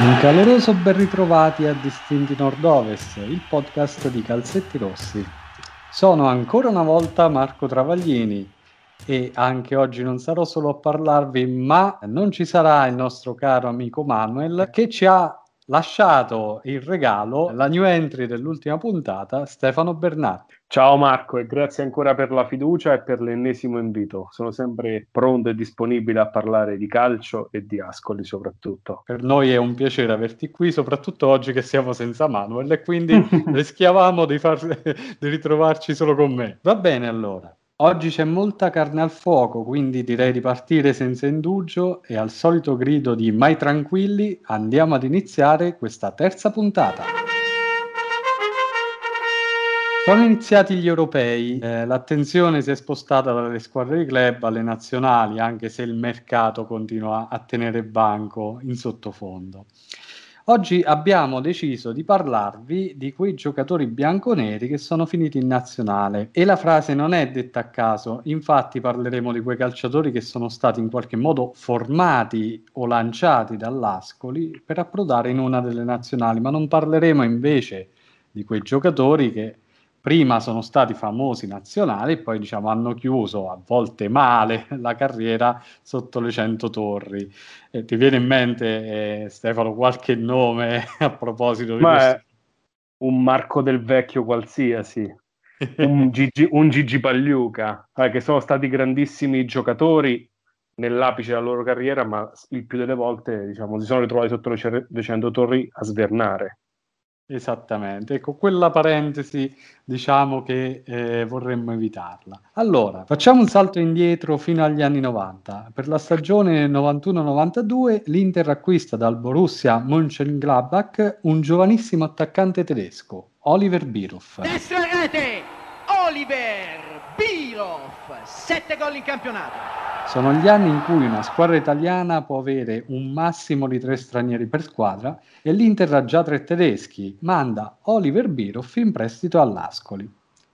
Un caloroso ben ritrovati a Distinti Nord-Ovest, il podcast di Calzetti Rossi. Sono ancora una volta Marco Travaglini e anche oggi non sarò solo a parlarvi, ma non ci sarà il nostro caro amico Manuel che ci ha lasciato il regalo, la new entry dell'ultima puntata, Stefano Bernatti. Ciao Marco e grazie ancora per la fiducia e per l'ennesimo invito. Sono sempre pronto e disponibile a parlare di calcio e di Ascoli soprattutto. Per noi è un piacere averti qui, soprattutto oggi che siamo senza Manuel e quindi rischiavamo di, far... di ritrovarci solo con me. Va bene allora. Oggi c'è molta carne al fuoco, quindi direi di partire senza indugio e al solito grido di mai tranquilli andiamo ad iniziare questa terza puntata. Sono iniziati gli europei, eh, l'attenzione si è spostata dalle squadre di club alle nazionali, anche se il mercato continua a tenere banco in sottofondo. Oggi abbiamo deciso di parlarvi di quei giocatori bianconeri che sono finiti in nazionale. E la frase non è detta a caso, infatti parleremo di quei calciatori che sono stati in qualche modo formati o lanciati dall'Ascoli per approdare in una delle nazionali, ma non parleremo invece di quei giocatori che prima sono stati famosi nazionali e poi diciamo hanno chiuso a volte male la carriera sotto le 100 torri. Eh, ti viene in mente, eh, Stefano, qualche nome a proposito di Ma questo? un Marco del Vecchio qualsiasi, un Gigi, un Gigi Pagliuca, eh, che sono stati grandissimi giocatori nell'apice della loro carriera, ma il più delle volte diciamo, si sono ritrovati sotto le 100 torri a svernare. Esattamente, ecco quella parentesi diciamo che eh, vorremmo evitarla. Allora, facciamo un salto indietro fino agli anni 90. Per la stagione 91-92 l'Inter acquista dal Borussia Mönchengladbach un giovanissimo attaccante tedesco, Oliver Bierhoff. Destra rete, Oliver Bierhoff, 7 gol in campionato. Sono gli anni in cui una squadra italiana può avere un massimo di tre stranieri per squadra e l'Inter ha già tre tedeschi, manda Oliver Bierhoff in prestito all'Ascoli.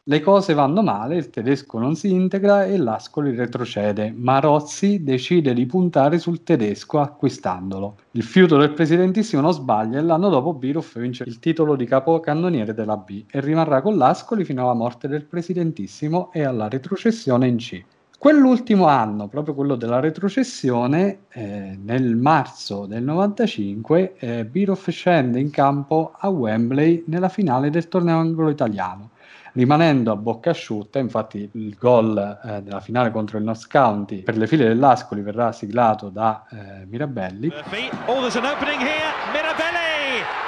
Le cose vanno male, il tedesco non si integra e l'Ascoli retrocede, ma Rozzi decide di puntare sul tedesco acquistandolo. Il fiuto del presidentissimo non sbaglia e l'anno dopo Bierhoff vince il titolo di capocannoniere della B e rimarrà con l'Ascoli fino alla morte del presidentissimo e alla retrocessione in C. Quell'ultimo anno, proprio quello della retrocessione, eh, nel marzo del 95, eh, Biroff scende in campo a Wembley nella finale del torneo anglo-italiano, rimanendo a bocca asciutta. Infatti, il gol eh, della finale contro il North County per le file dell'Ascoli verrà siglato da eh, Mirabelli. Oh, Ascoli a level at 1-1.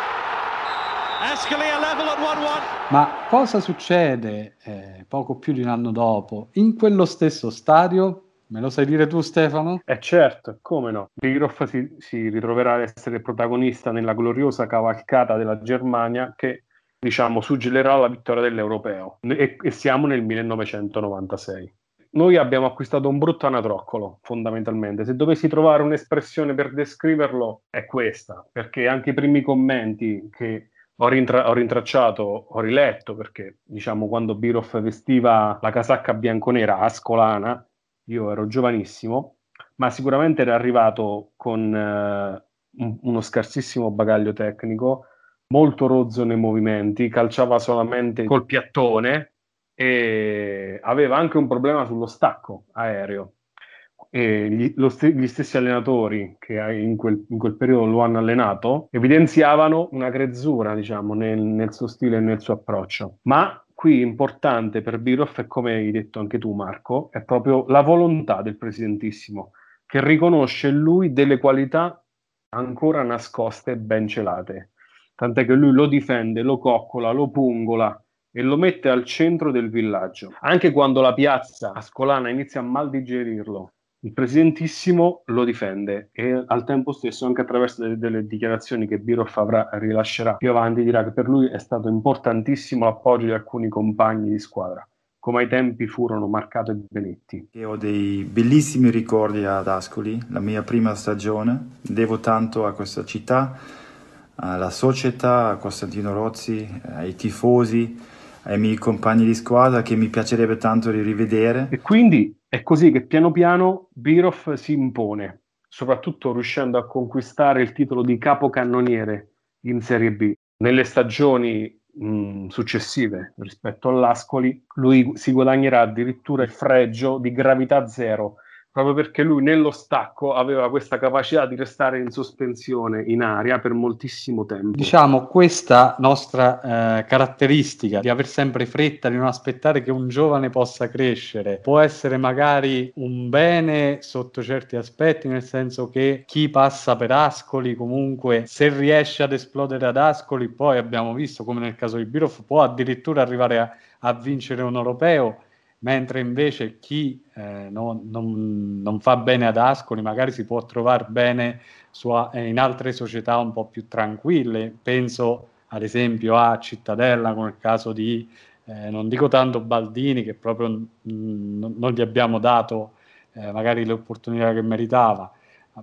Ma cosa succede eh, poco più di un anno dopo in quello stesso stadio? Me lo sai dire tu, Stefano? Eh certo, come no. Bigroff si, si ritroverà ad essere protagonista nella gloriosa cavalcata della Germania che, diciamo, suggellerà la vittoria dell'Europeo. E, e siamo nel 1996 noi abbiamo acquistato un brutto anatroccolo, fondamentalmente. Se dovessi trovare un'espressione per descriverlo, è questa, perché anche i primi commenti che ho, rintra- ho, rintracciato, ho riletto perché diciamo quando Biroff vestiva la casacca bianconera ascolana, io ero giovanissimo, ma sicuramente era arrivato con eh, un- uno scarsissimo bagaglio tecnico, molto rozzo nei movimenti, calciava solamente col piattone e aveva anche un problema sullo stacco aereo gli, st- gli, stessi allenatori che in quel, in quel, periodo lo hanno allenato evidenziavano una grezzura, diciamo, nel, nel suo stile e nel suo approccio. Ma qui importante per Biroff, e come hai detto anche tu Marco, è proprio la volontà del presidentissimo, che riconosce in lui delle qualità ancora nascoste e ben celate. Tant'è che lui lo difende, lo coccola, lo pungola e lo mette al centro del villaggio. Anche quando la piazza ascolana inizia a mal digerirlo il presidentissimo lo difende e al tempo stesso, anche attraverso delle, delle dichiarazioni che Biroff avrà, rilascerà più avanti, dirà che per lui è stato importantissimo l'appoggio di alcuni compagni di squadra, come ai tempi furono Marcato e Benetti. Io ho dei bellissimi ricordi ad Ascoli, la mia prima stagione, devo tanto a questa città, alla società, a Costantino Rozzi, ai tifosi, ai miei compagni di squadra che mi piacerebbe tanto rivedere. E quindi è così che piano piano Birov si impone soprattutto riuscendo a conquistare il titolo di capocannoniere in Serie B. Nelle stagioni mh, successive rispetto all'Ascoli, lui si guadagnerà addirittura il fregio di gravità zero proprio perché lui nello stacco aveva questa capacità di restare in sospensione in aria per moltissimo tempo. Diciamo, questa nostra eh, caratteristica di aver sempre fretta, di non aspettare che un giovane possa crescere, può essere magari un bene sotto certi aspetti, nel senso che chi passa per Ascoli comunque se riesce ad esplodere ad Ascoli, poi abbiamo visto come nel caso di Biroff, può addirittura arrivare a, a vincere un europeo mentre invece chi eh, non, non, non, fa bene ad Ascoli magari si può trovare bene su, eh, in altre società un po' più tranquille. Penso ad esempio a Cittadella con il caso di, eh, non dico tanto Baldini che proprio mh, non gli abbiamo dato eh, magari l'opportunità che meritava,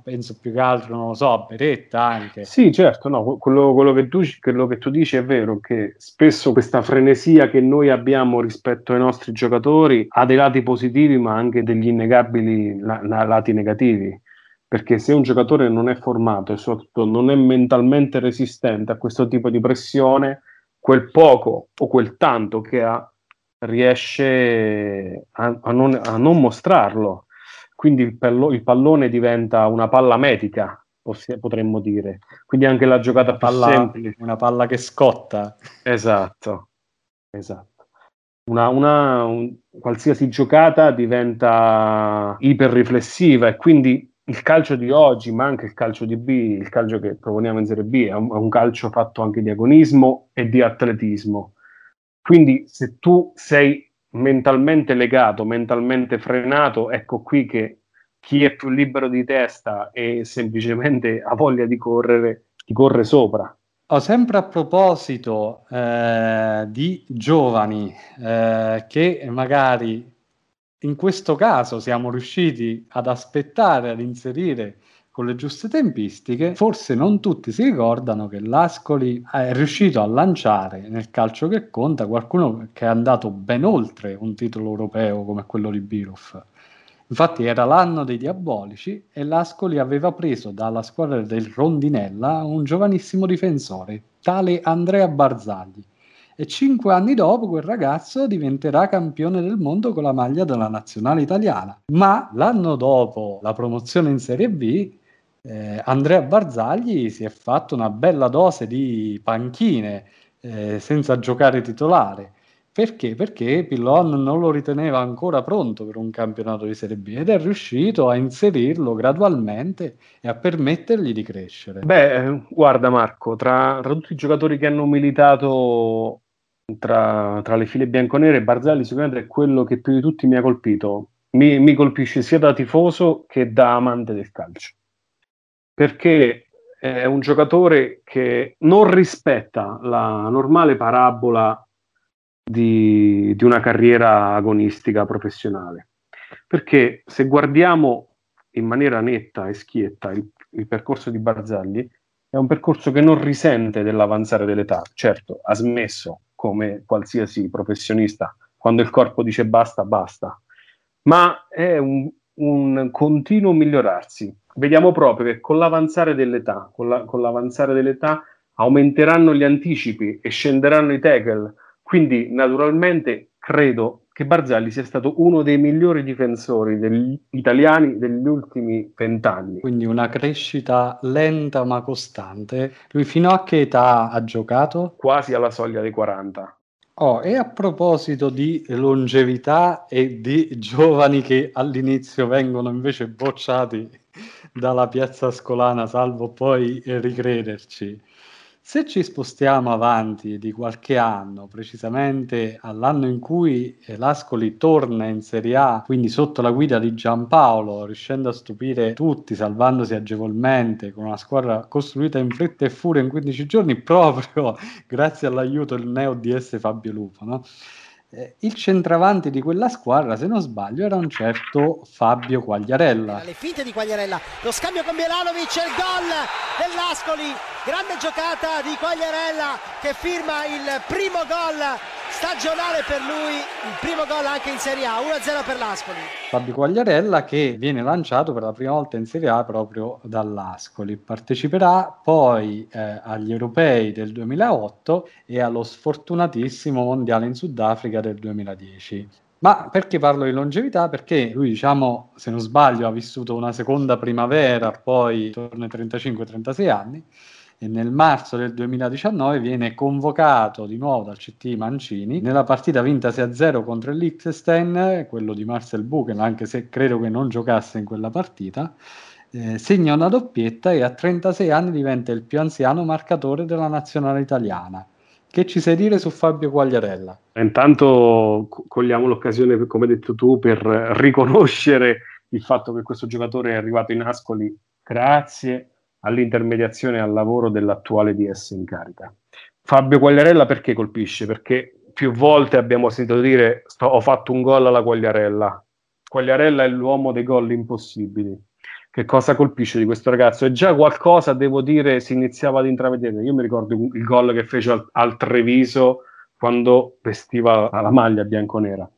penso più che altro, non lo so, Beretta anche. Sì, certo, no, quello, quello, che tu, quello, che tu, dici è vero, che spesso questa frenesia che noi abbiamo rispetto ai nostri giocatori ha dei lati positivi ma anche degli innegabili la, la, lati negativi. Perché se un giocatore non è formato e soprattutto non è mentalmente resistente a questo tipo di pressione, quel poco o quel tanto che ha riesce a, a, non, a non mostrarlo quindi il, pallo- il pallone diventa una palla metica, possi- potremmo dire. Quindi anche la giocata più palla, semplice. Una palla che scotta. Esatto, esatto. Una, una un, qualsiasi giocata diventa iperriflessiva e quindi il calcio di oggi, ma anche il calcio di B, il calcio che proponiamo in Serie B, è un, è un calcio fatto anche di agonismo e di atletismo. Quindi se tu sei mentalmente legato, mentalmente frenato, ecco qui che chi è più libero di testa e semplicemente ha voglia di correre, ti corre sopra. Ho sempre a proposito eh, di giovani eh, che magari in questo caso siamo riusciti ad aspettare, ad inserire con le giuste tempistiche, forse non tutti si ricordano che l'Ascoli è riuscito a lanciare nel calcio che conta qualcuno che è andato ben oltre un titolo europeo come quello di Biroff. Infatti era l'anno dei Diabolici e l'Ascoli aveva preso dalla squadra del Rondinella un giovanissimo difensore, tale Andrea Barzagli. E cinque anni dopo quel ragazzo diventerà campione del mondo con la maglia della nazionale italiana. Ma l'anno dopo la promozione in Serie B eh, Andrea Barzagli si è fatto una bella dose di panchine eh, senza giocare titolare. Perché? Perché Pillon non lo riteneva ancora pronto per un campionato di Serie B ed è riuscito a inserirlo gradualmente e a permettergli di crescere. Beh, guarda Marco, tra, tra tutti i giocatori che hanno militato tra, tra, le file bianconere, Barzagli sicuramente è quello che più di tutti mi ha colpito. Mi, mi colpisce sia da tifoso che da amante del calcio perché è un giocatore che non rispetta la normale parabola di, di una carriera agonistica professionale. Perché se guardiamo in maniera netta e schietta il, il percorso di Barzagli, è un percorso che non risente dell'avanzare dell'età. Certo, ha smesso come qualsiasi professionista, quando il corpo dice basta, basta, ma è un, un continuo migliorarsi vediamo proprio che con l'avanzare dell'età, con, la, con l'avanzare dell'età aumenteranno gli anticipi e scenderanno i tackle. Quindi, naturalmente, credo che Barzagli sia stato uno dei migliori difensori degli italiani degli ultimi vent'anni. Quindi una crescita lenta ma costante. Lui fino a che età ha giocato? Quasi alla soglia dei 40. Oh, e a proposito di longevità e di giovani che all'inizio vengono invece bocciati dalla piazza Scolana, salvo poi ricrederci. Se ci spostiamo avanti di qualche anno, precisamente all'anno in cui l'Ascoli torna in Serie A, quindi sotto la guida di Giampaolo, riuscendo a stupire tutti, salvandosi agevolmente, con una squadra costruita in fretta e furia in 15 giorni, proprio grazie all'aiuto del neo DS Fabio Lupo, no? Eh, il centravanti di quella squadra, se non sbaglio, era un certo Fabio Quagliarella. Le finte di Quagliarella, lo scambio con Mielanovic, il gol dell'Ascoli, grande giocata di Quagliarella che firma il primo gol stagionale per lui, il primo gol anche in Serie A, 1-0 per l'Ascoli. Fabio Quagliarella che viene lanciato per la prima volta in Serie A proprio dall'Ascoli. Parteciperà poi eh, agli europei del 2008 e allo sfortunatissimo mondiale in Sudafrica del 2010. Ma perché parlo di longevità? Perché lui, diciamo, se non sbaglio, ha vissuto una seconda primavera, poi torna ai 35-36 anni e nel marzo del 2019 viene convocato di nuovo dal CT Mancini nella partita vinta 6-0 contro il Liechtenstein, quello di Marcel Buchen, anche se credo che non giocasse in quella partita. Eh, segna una doppietta e a 36 anni diventa il più anziano marcatore della nazionale italiana. Che ci sai dire su Fabio Quagliarella? Intanto cogliamo l'occasione, come hai detto tu, per riconoscere il fatto che questo giocatore è arrivato in Ascoli grazie all'intermediazione e al lavoro dell'attuale DS in carica. Fabio Quagliarella perché colpisce? Perché più volte abbiamo sentito dire sto, ho fatto un gol alla Quagliarella. Quagliarella è l'uomo dei gol impossibili. Che cosa colpisce di questo ragazzo? E già qualcosa, devo dire, si iniziava ad intravedere. Io mi ricordo il gol che fece al, al Treviso quando vestiva la maglia bianconera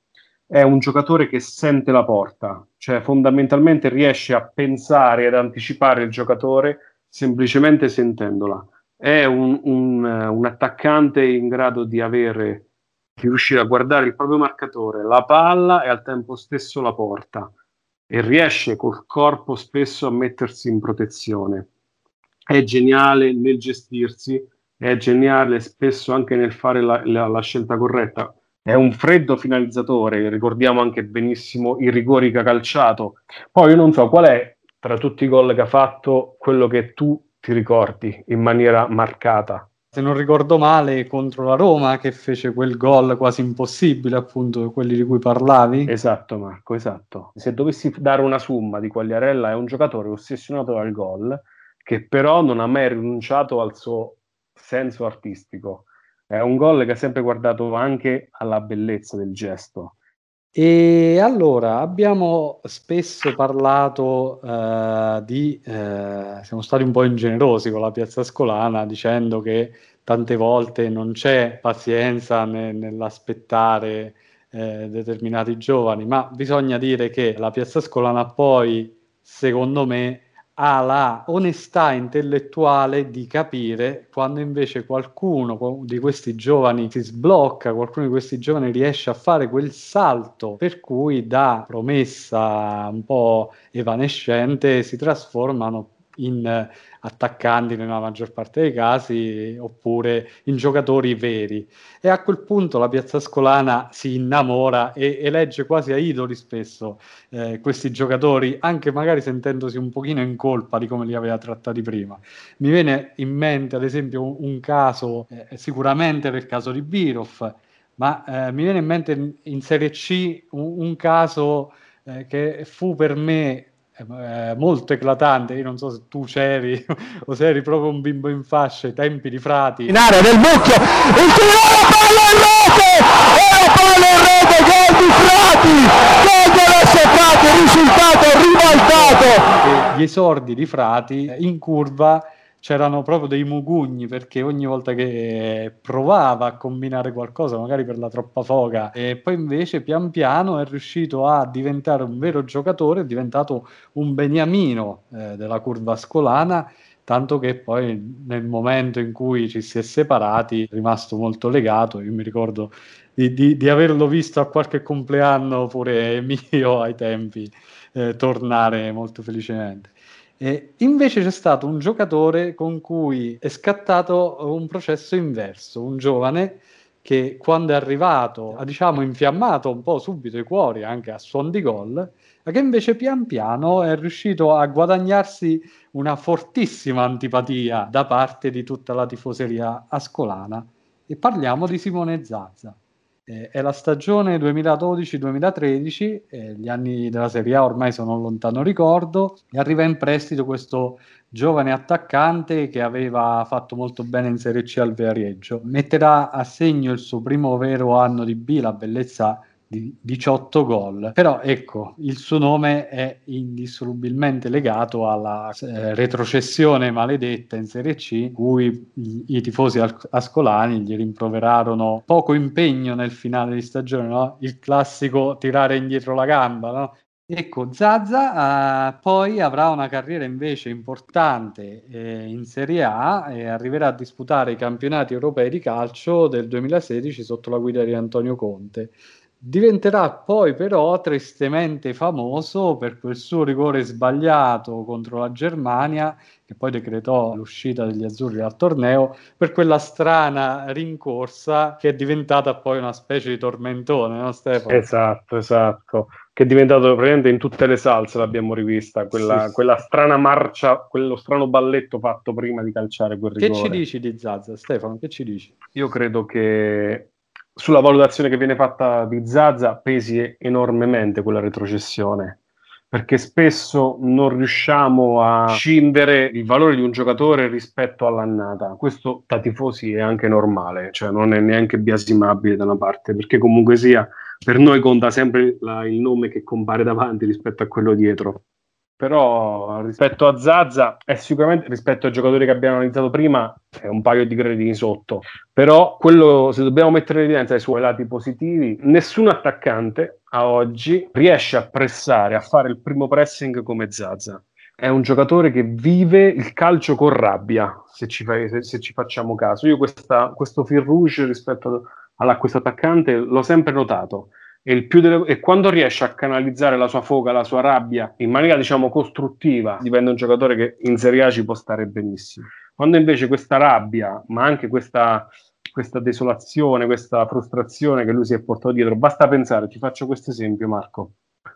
è un giocatore che sente la porta, cioè fondamentalmente riesce a pensare ed anticipare il giocatore semplicemente sentendola. È un, un, un attaccante in grado di avere di riuscire a guardare il proprio marcatore, la palla e al tempo stesso la porta e riesce col corpo spesso a mettersi in protezione. È geniale nel gestirsi, è geniale spesso anche nel fare la, la, la scelta corretta. È un freddo finalizzatore, ricordiamo anche benissimo i rigori che ha calciato. Poi io non so qual è tra tutti i gol che ha fatto, quello che tu ti ricordi in maniera marcata? Se non ricordo male, contro la Roma che fece quel gol quasi impossibile, appunto, quelli di cui parlavi. Esatto, Marco, esatto. Se dovessi dare una somma di Quagliarella, è un giocatore ossessionato dal gol, che però non ha mai rinunciato al suo senso artistico. È un gol che ha sempre guardato anche alla bellezza del gesto. E allora abbiamo spesso parlato uh, di, uh, siamo stati un po' ingenerosi con la piazza Scolana dicendo che tante volte non c'è pazienza ne- nell'aspettare eh, determinati giovani, ma bisogna dire che la piazza Scolana poi, secondo me, ha la onestà intellettuale di capire quando invece qualcuno di questi giovani si sblocca, qualcuno di questi giovani riesce a fare quel salto per cui da promessa un po' evanescente si trasformano in attaccanti nella maggior parte dei casi oppure in giocatori veri. E a quel punto la piazza scolana si innamora e elegge quasi a idoli spesso eh, questi giocatori anche magari sentendosi un pochino in colpa di come li aveva trattati prima. Mi viene in mente ad esempio un, un caso eh, sicuramente del caso di Birov ma eh, mi viene in mente in Serie C un, un caso eh, che fu per me eh, molto eclatante. Io non so se tu c'eri o se eri proprio un bimbo in fascia ai tempi di frati. In area del mucchio, il tiro, la palla in rete! E la palla in rete, gol di frati! Gol dell'S Frati, risultato ribaltato! Gli esordi di frati in curva c'erano proprio dei mugugni perché ogni volta che provava a combinare qualcosa, magari per la troppa foga, e poi invece pian piano è riuscito a diventare un vero giocatore, è diventato un beniamino eh, della curva scolana tanto che poi nel momento in cui ci si è separati è rimasto molto legato. Io mi ricordo di, di, di averlo visto a qualche compleanno pure mio ai tempi eh, tornare molto felicemente. E invece c'è stato un giocatore con cui è scattato un processo inverso, un giovane che quando è arrivato ha diciamo infiammato un po' subito i cuori anche a suon di gol, ma che invece pian piano è riuscito a guadagnarsi una fortissima antipatia da parte di tutta la tifoseria ascolana. E parliamo di Simone Zazza. Eh, è la stagione 2012-2013, eh, gli anni della Serie A ormai sono un lontano ricordo, e arriva in prestito questo giovane attaccante che aveva fatto molto bene in Serie C al Viareggio. Metterà a segno il suo primo vero anno di B, la bellezza di 18 gol. Però ecco, il suo nome è indissolubilmente legato alla eh, retrocessione maledetta in Serie C, cui i, i tifosi ascolani gli rimproverarono poco impegno nel finale di stagione, no? il classico tirare indietro la gamba, no? Ecco, Zaza uh, poi avrà una carriera invece importante eh, in Serie A e arriverà a disputare i campionati europei di calcio del 2016 sotto la guida di Antonio Conte. Diventerà poi però tristemente famoso per quel suo rigore sbagliato contro la Germania, che poi decretò l'uscita degli azzurri dal torneo, per quella strana rincorsa che è diventata poi una specie di tormentone, no Stefano? Esatto, esatto, che è diventato praticamente in tutte le salse l'abbiamo rivista, quella, sì, quella strana marcia, quello strano balletto fatto prima di calciare quel rigore. Che ci dici di Zazza, Stefano? Che ci dici? Io credo che sulla valutazione che viene fatta di Zaza pesi enormemente quella retrocessione perché spesso non riusciamo a scindere il valore di un giocatore rispetto all'annata. Questo da tifosi è anche normale, cioè non è neanche biasimabile da una parte, perché comunque sia per noi conta sempre la, il nome che compare davanti rispetto a quello dietro però rispetto a Zazza è sicuramente rispetto ai giocatori che abbiamo analizzato prima è un paio di gradini sotto. Però quello se dobbiamo mettere in evidenza i suoi lati positivi. Nessun attaccante a oggi riesce a pressare a fare il primo pressing come Zazza è un giocatore che vive il calcio con rabbia se ci, fai, se, se ci facciamo caso. Io questa, questo fil rouge rispetto a questo attaccante l'ho sempre notato e, delle, e, quando riesce a canalizzare la sua foga, la sua rabbia in maniera diciamo costruttiva, diventa un giocatore che in Serie A ci può stare benissimo. Quando invece questa rabbia, ma anche questa, questa desolazione, questa frustrazione che lui si è portato dietro, basta pensare, ti faccio questo esempio Marco.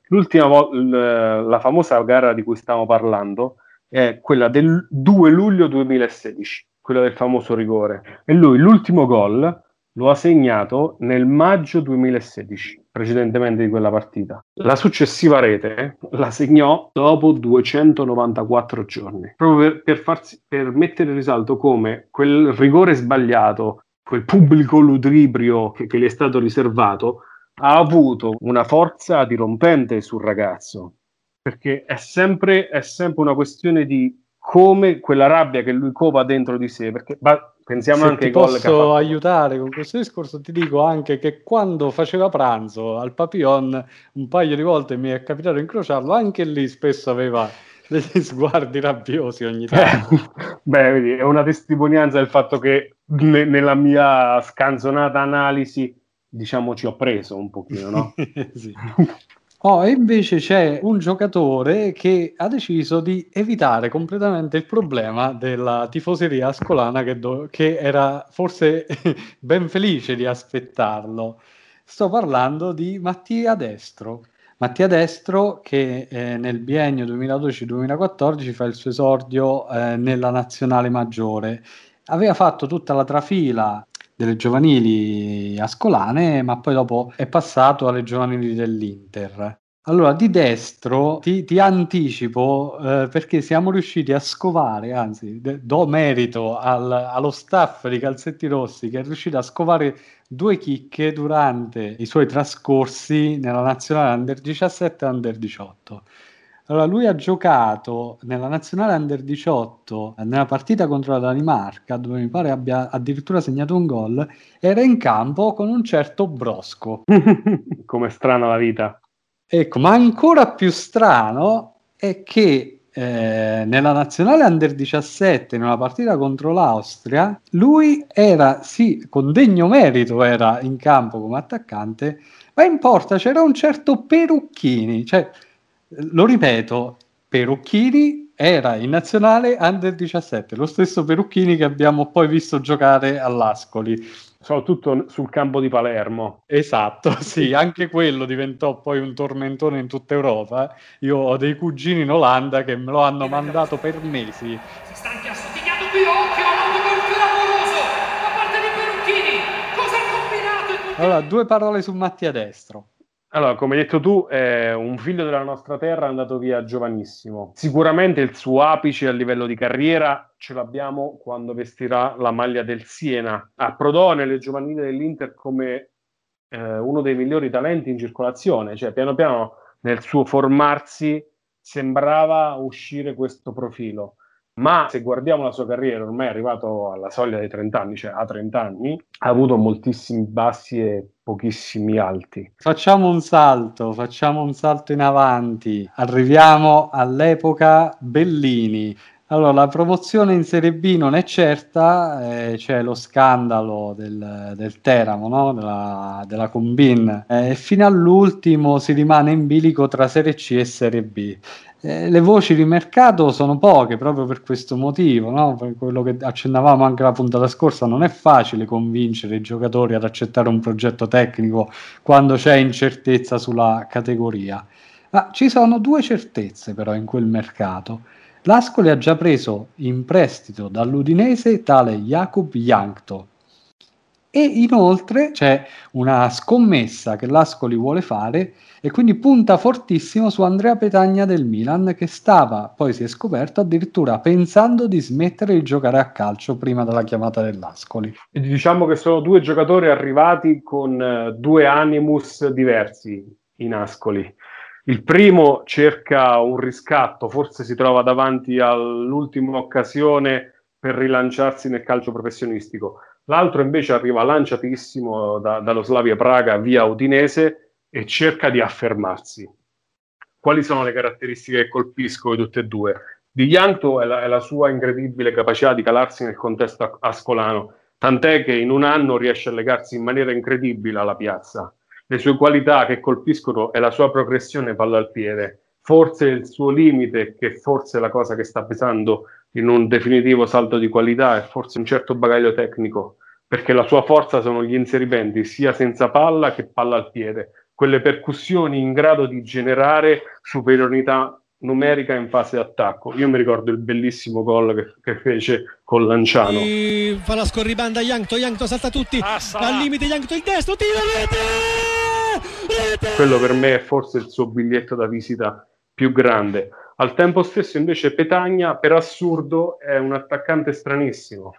L'ultima volta, la famosa gara di cui stiamo parlando è quella del 2 luglio 2016, quella del famoso rigore. E lui l'ultimo gol lo ha segnato nel maggio 2016, precedentemente di quella partita. La successiva rete la segnò dopo 294 giorni, proprio per, per, farsi, per mettere in risalto come quel rigore sbagliato, quel pubblico ludibrio che, che gli è stato riservato, ha avuto una forza dirompente sul ragazzo, perché è sempre, è sempre una questione di come quella rabbia che lui cova dentro di sé, perché ba- pensiamo Se anche che posso aiutare con questo discorso, ti dico anche che quando faceva pranzo al Papillon un paio di volte mi è capitato di incrociarlo, anche lì spesso aveva degli sguardi rabbiosi ogni tanto. Beh, vedi, è una testimonianza del fatto che ne- nella mia scanzonata analisi diciamo ci ho preso un pochino, no? sì. Oh, e invece c'è un giocatore che ha deciso di evitare completamente il problema della tifoseria ascolana che, do- che era forse ben felice di aspettarlo. Sto parlando di Mattia Destro. Mattia Destro che eh, nel biennio 2012-2014 fa il suo esordio eh, nella nazionale maggiore. Aveva fatto tutta la trafila delle giovanili ascolane, ma poi dopo è passato alle giovanili dell'Inter. Allora, di destro ti, ti anticipo eh, perché siamo riusciti a scovare, anzi, de- do merito al, allo staff di Calzetti Rossi che è riuscito a scovare due chicche durante i suoi trascorsi nella nazionale under 17 e under 18. Allora, lui ha giocato nella nazionale under 18 nella partita contro la Danimarca, dove mi pare abbia addirittura segnato un gol. Era in campo con un certo Brosco. Come strana la vita. Ecco, ma ancora più strano è che eh, nella nazionale under 17, in una partita contro l'Austria, lui era, sì, con degno merito era in campo come attaccante, ma in porta c'era un certo Perucchini, cioè lo ripeto, Perucchini era in nazionale under 17, lo stesso Perucchini che abbiamo poi visto giocare all'Ascoli. Soprattutto sul campo di Palermo. Esatto, sì, anche quello diventò poi un tormentone in tutta Europa. Io ho dei cugini in Olanda che me lo hanno mandato per mesi. Si sta anche assottigliando qui, occhio, autogol clamoroso da parte di Perucchini. Cosa ha combinato? Allora, due parole su Mattia Destro. Allora, come hai detto tu, è un figlio della nostra terra andato via giovanissimo. Sicuramente il suo apice a livello di carriera ce l'abbiamo quando vestirà la maglia del Siena. Approdò nelle giovanili dell'Inter come eh, uno dei migliori talenti in circolazione, cioè piano piano nel suo formarsi sembrava uscire questo profilo. Ma se guardiamo la sua carriera, ormai è arrivato alla soglia dei 30 anni, cioè a 30 anni, ha avuto moltissimi bassi e pochissimi alti. Facciamo un salto, facciamo un salto in avanti. Arriviamo all'epoca Bellini. Allora, la promozione in Serie B non è certa, eh, c'è lo scandalo del, del Teramo, no? della, della Combin, e eh, fino all'ultimo si rimane in bilico tra Serie C e Serie B. Eh, le voci di mercato sono poche proprio per questo motivo, no? per quello che accennavamo anche la puntata scorsa, non è facile convincere i giocatori ad accettare un progetto tecnico quando c'è incertezza sulla categoria. Ma ci sono due certezze però in quel mercato. L'Ascoli ha già preso in prestito dall'Udinese tale Jakub Jankto e inoltre c'è una scommessa che l'Ascoli vuole fare e quindi punta fortissimo su Andrea Petagna del Milan che stava, poi si è scoperto, addirittura pensando di smettere di giocare a calcio prima della chiamata dell'Ascoli. Diciamo che sono due giocatori arrivati con uh, due animus diversi in Ascoli. Il primo cerca un riscatto, forse si trova davanti all'ultima occasione per rilanciarsi nel calcio professionistico. L'altro invece arriva lanciatissimo da, dallo Slavia Praga via Udinese e cerca di affermarsi. Quali sono le caratteristiche che colpiscono di tutte e due? Di Yankto è è la sua incredibile capacità di calarsi nel contesto ascolano, tant'è che in un anno riesce a legarsi in maniera incredibile alla piazza le sue qualità che colpiscono è la sua progressione palla al piede. Forse il suo limite, che forse è la cosa che sta pesando in un definitivo salto di qualità, è forse un certo bagaglio tecnico, perché la sua forza sono gli inserimenti sia senza palla che palla al piede, quelle percussioni in grado di generare superiorità numerica in fase d'attacco. Io mi ricordo il bellissimo gol che, che fece con Lanciano. E fa la scorribanda Yankto, Yankto salta tutti, ah, al limite Yankto il destro, tira rete! Quello per me è forse il suo biglietto da visita più grande. Al tempo stesso invece Petagna, per assurdo, è un attaccante stranissimo,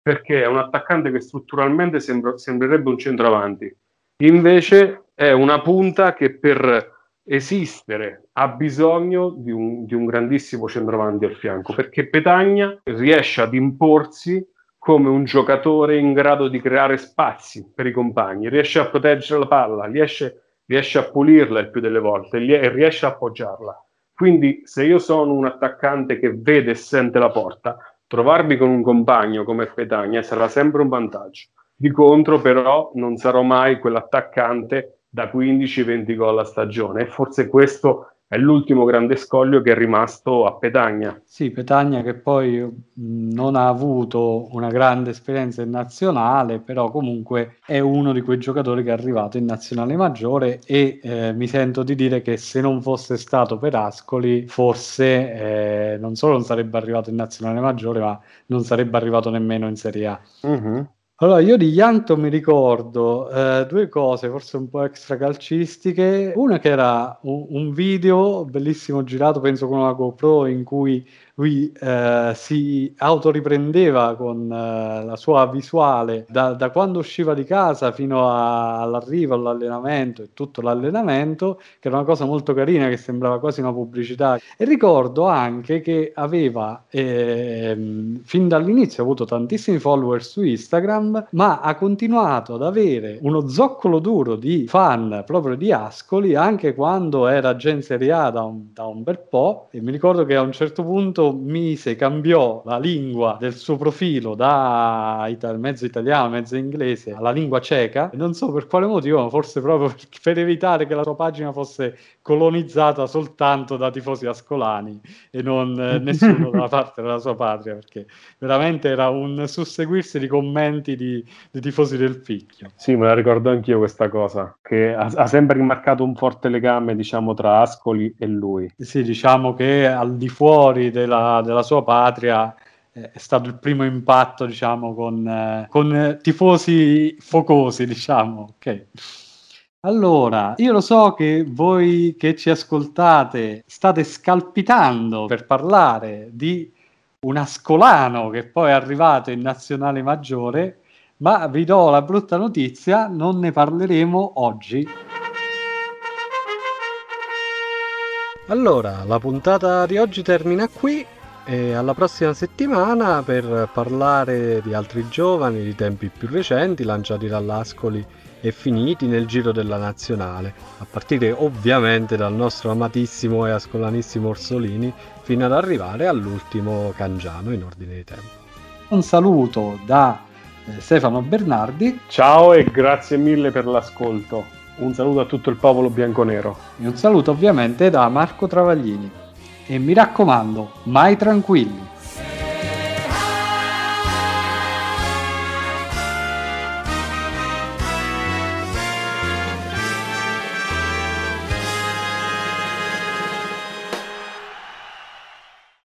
perché è un attaccante che strutturalmente sembra, sembrerebbe un centroavanti. Invece è una punta che per esistere ha bisogno di un, di un grandissimo centravanti al fianco perché Petagna riesce ad imporsi come un giocatore in grado di creare spazi per i compagni, riesce a proteggere la palla, riesce, riesce a pulirla il più delle volte e riesce a appoggiarla. Quindi se io sono un attaccante che vede e sente la porta, trovarmi con un compagno come Petagna sarà sempre un vantaggio. Di contro però non sarò mai quell'attaccante da 15-20 gol a stagione e forse questo è l'ultimo grande scoglio che è rimasto a Petagna. Sì, Petagna che poi non ha avuto una grande esperienza in nazionale, però comunque è uno di quei giocatori che è arrivato in nazionale maggiore e eh, mi sento di dire che se non fosse stato per Ascoli forse eh, non solo non sarebbe arrivato in nazionale maggiore, ma non sarebbe arrivato nemmeno in Serie A. Uh-huh. Allora, io di Yankto mi ricordo eh, due cose, forse un po' extra calcistiche. Una che era un, un video bellissimo girato, penso con una GoPro, in cui lui eh, si autoriprendeva con eh, la sua visuale da, da, quando usciva di casa fino a, all'arrivo all'allenamento e tutto l'allenamento, che era una cosa molto carina che sembrava quasi una pubblicità. E ricordo anche che aveva eh, fin dall'inizio avuto tantissimi follower su Instagram, ma ha continuato ad avere uno zoccolo duro di fan proprio di Ascoli anche quando era già in Serie A da un, da un bel po'. E mi ricordo che a un certo punto mise, cambiò la lingua del suo profilo da ital- mezzo italiano, mezzo inglese alla lingua ceca. Non so per quale motivo, ma forse proprio per, per evitare che la sua pagina fosse colonizzata soltanto da tifosi ascolani e non eh, nessuno dalla parte della sua patria, perché veramente era un susseguirsi di commenti di, di tifosi del picchio. Sì, me la ricordo anch'io questa cosa, che ha, ha sempre rimarcato un forte legame, diciamo, tra Ascoli e lui. Sì, diciamo che al di fuori della della, della sua patria eh, è stato il primo impatto, diciamo, con, eh, con tifosi focosi, diciamo. Ok. Allora, io lo so che voi che ci ascoltate state scalpitando per parlare di un ascolano che poi è arrivato in nazionale maggiore, Ma vi do la brutta notizia, non ne parleremo oggi. Allora, la puntata di oggi termina qui e alla prossima settimana per parlare di altri giovani di tempi più recenti lanciati dall'Ascoli e finiti nel giro della nazionale, a partire ovviamente dal nostro amatissimo e ascolanissimo Orsolini fino ad arrivare all'ultimo Cangiano in ordine di tempo. Un saluto da eh, Stefano Bernardi. Ciao e grazie mille per l'ascolto. Un saluto a tutto il popolo bianconero. E un saluto ovviamente da Marco Travaglini. E mi raccomando, mai tranquilli.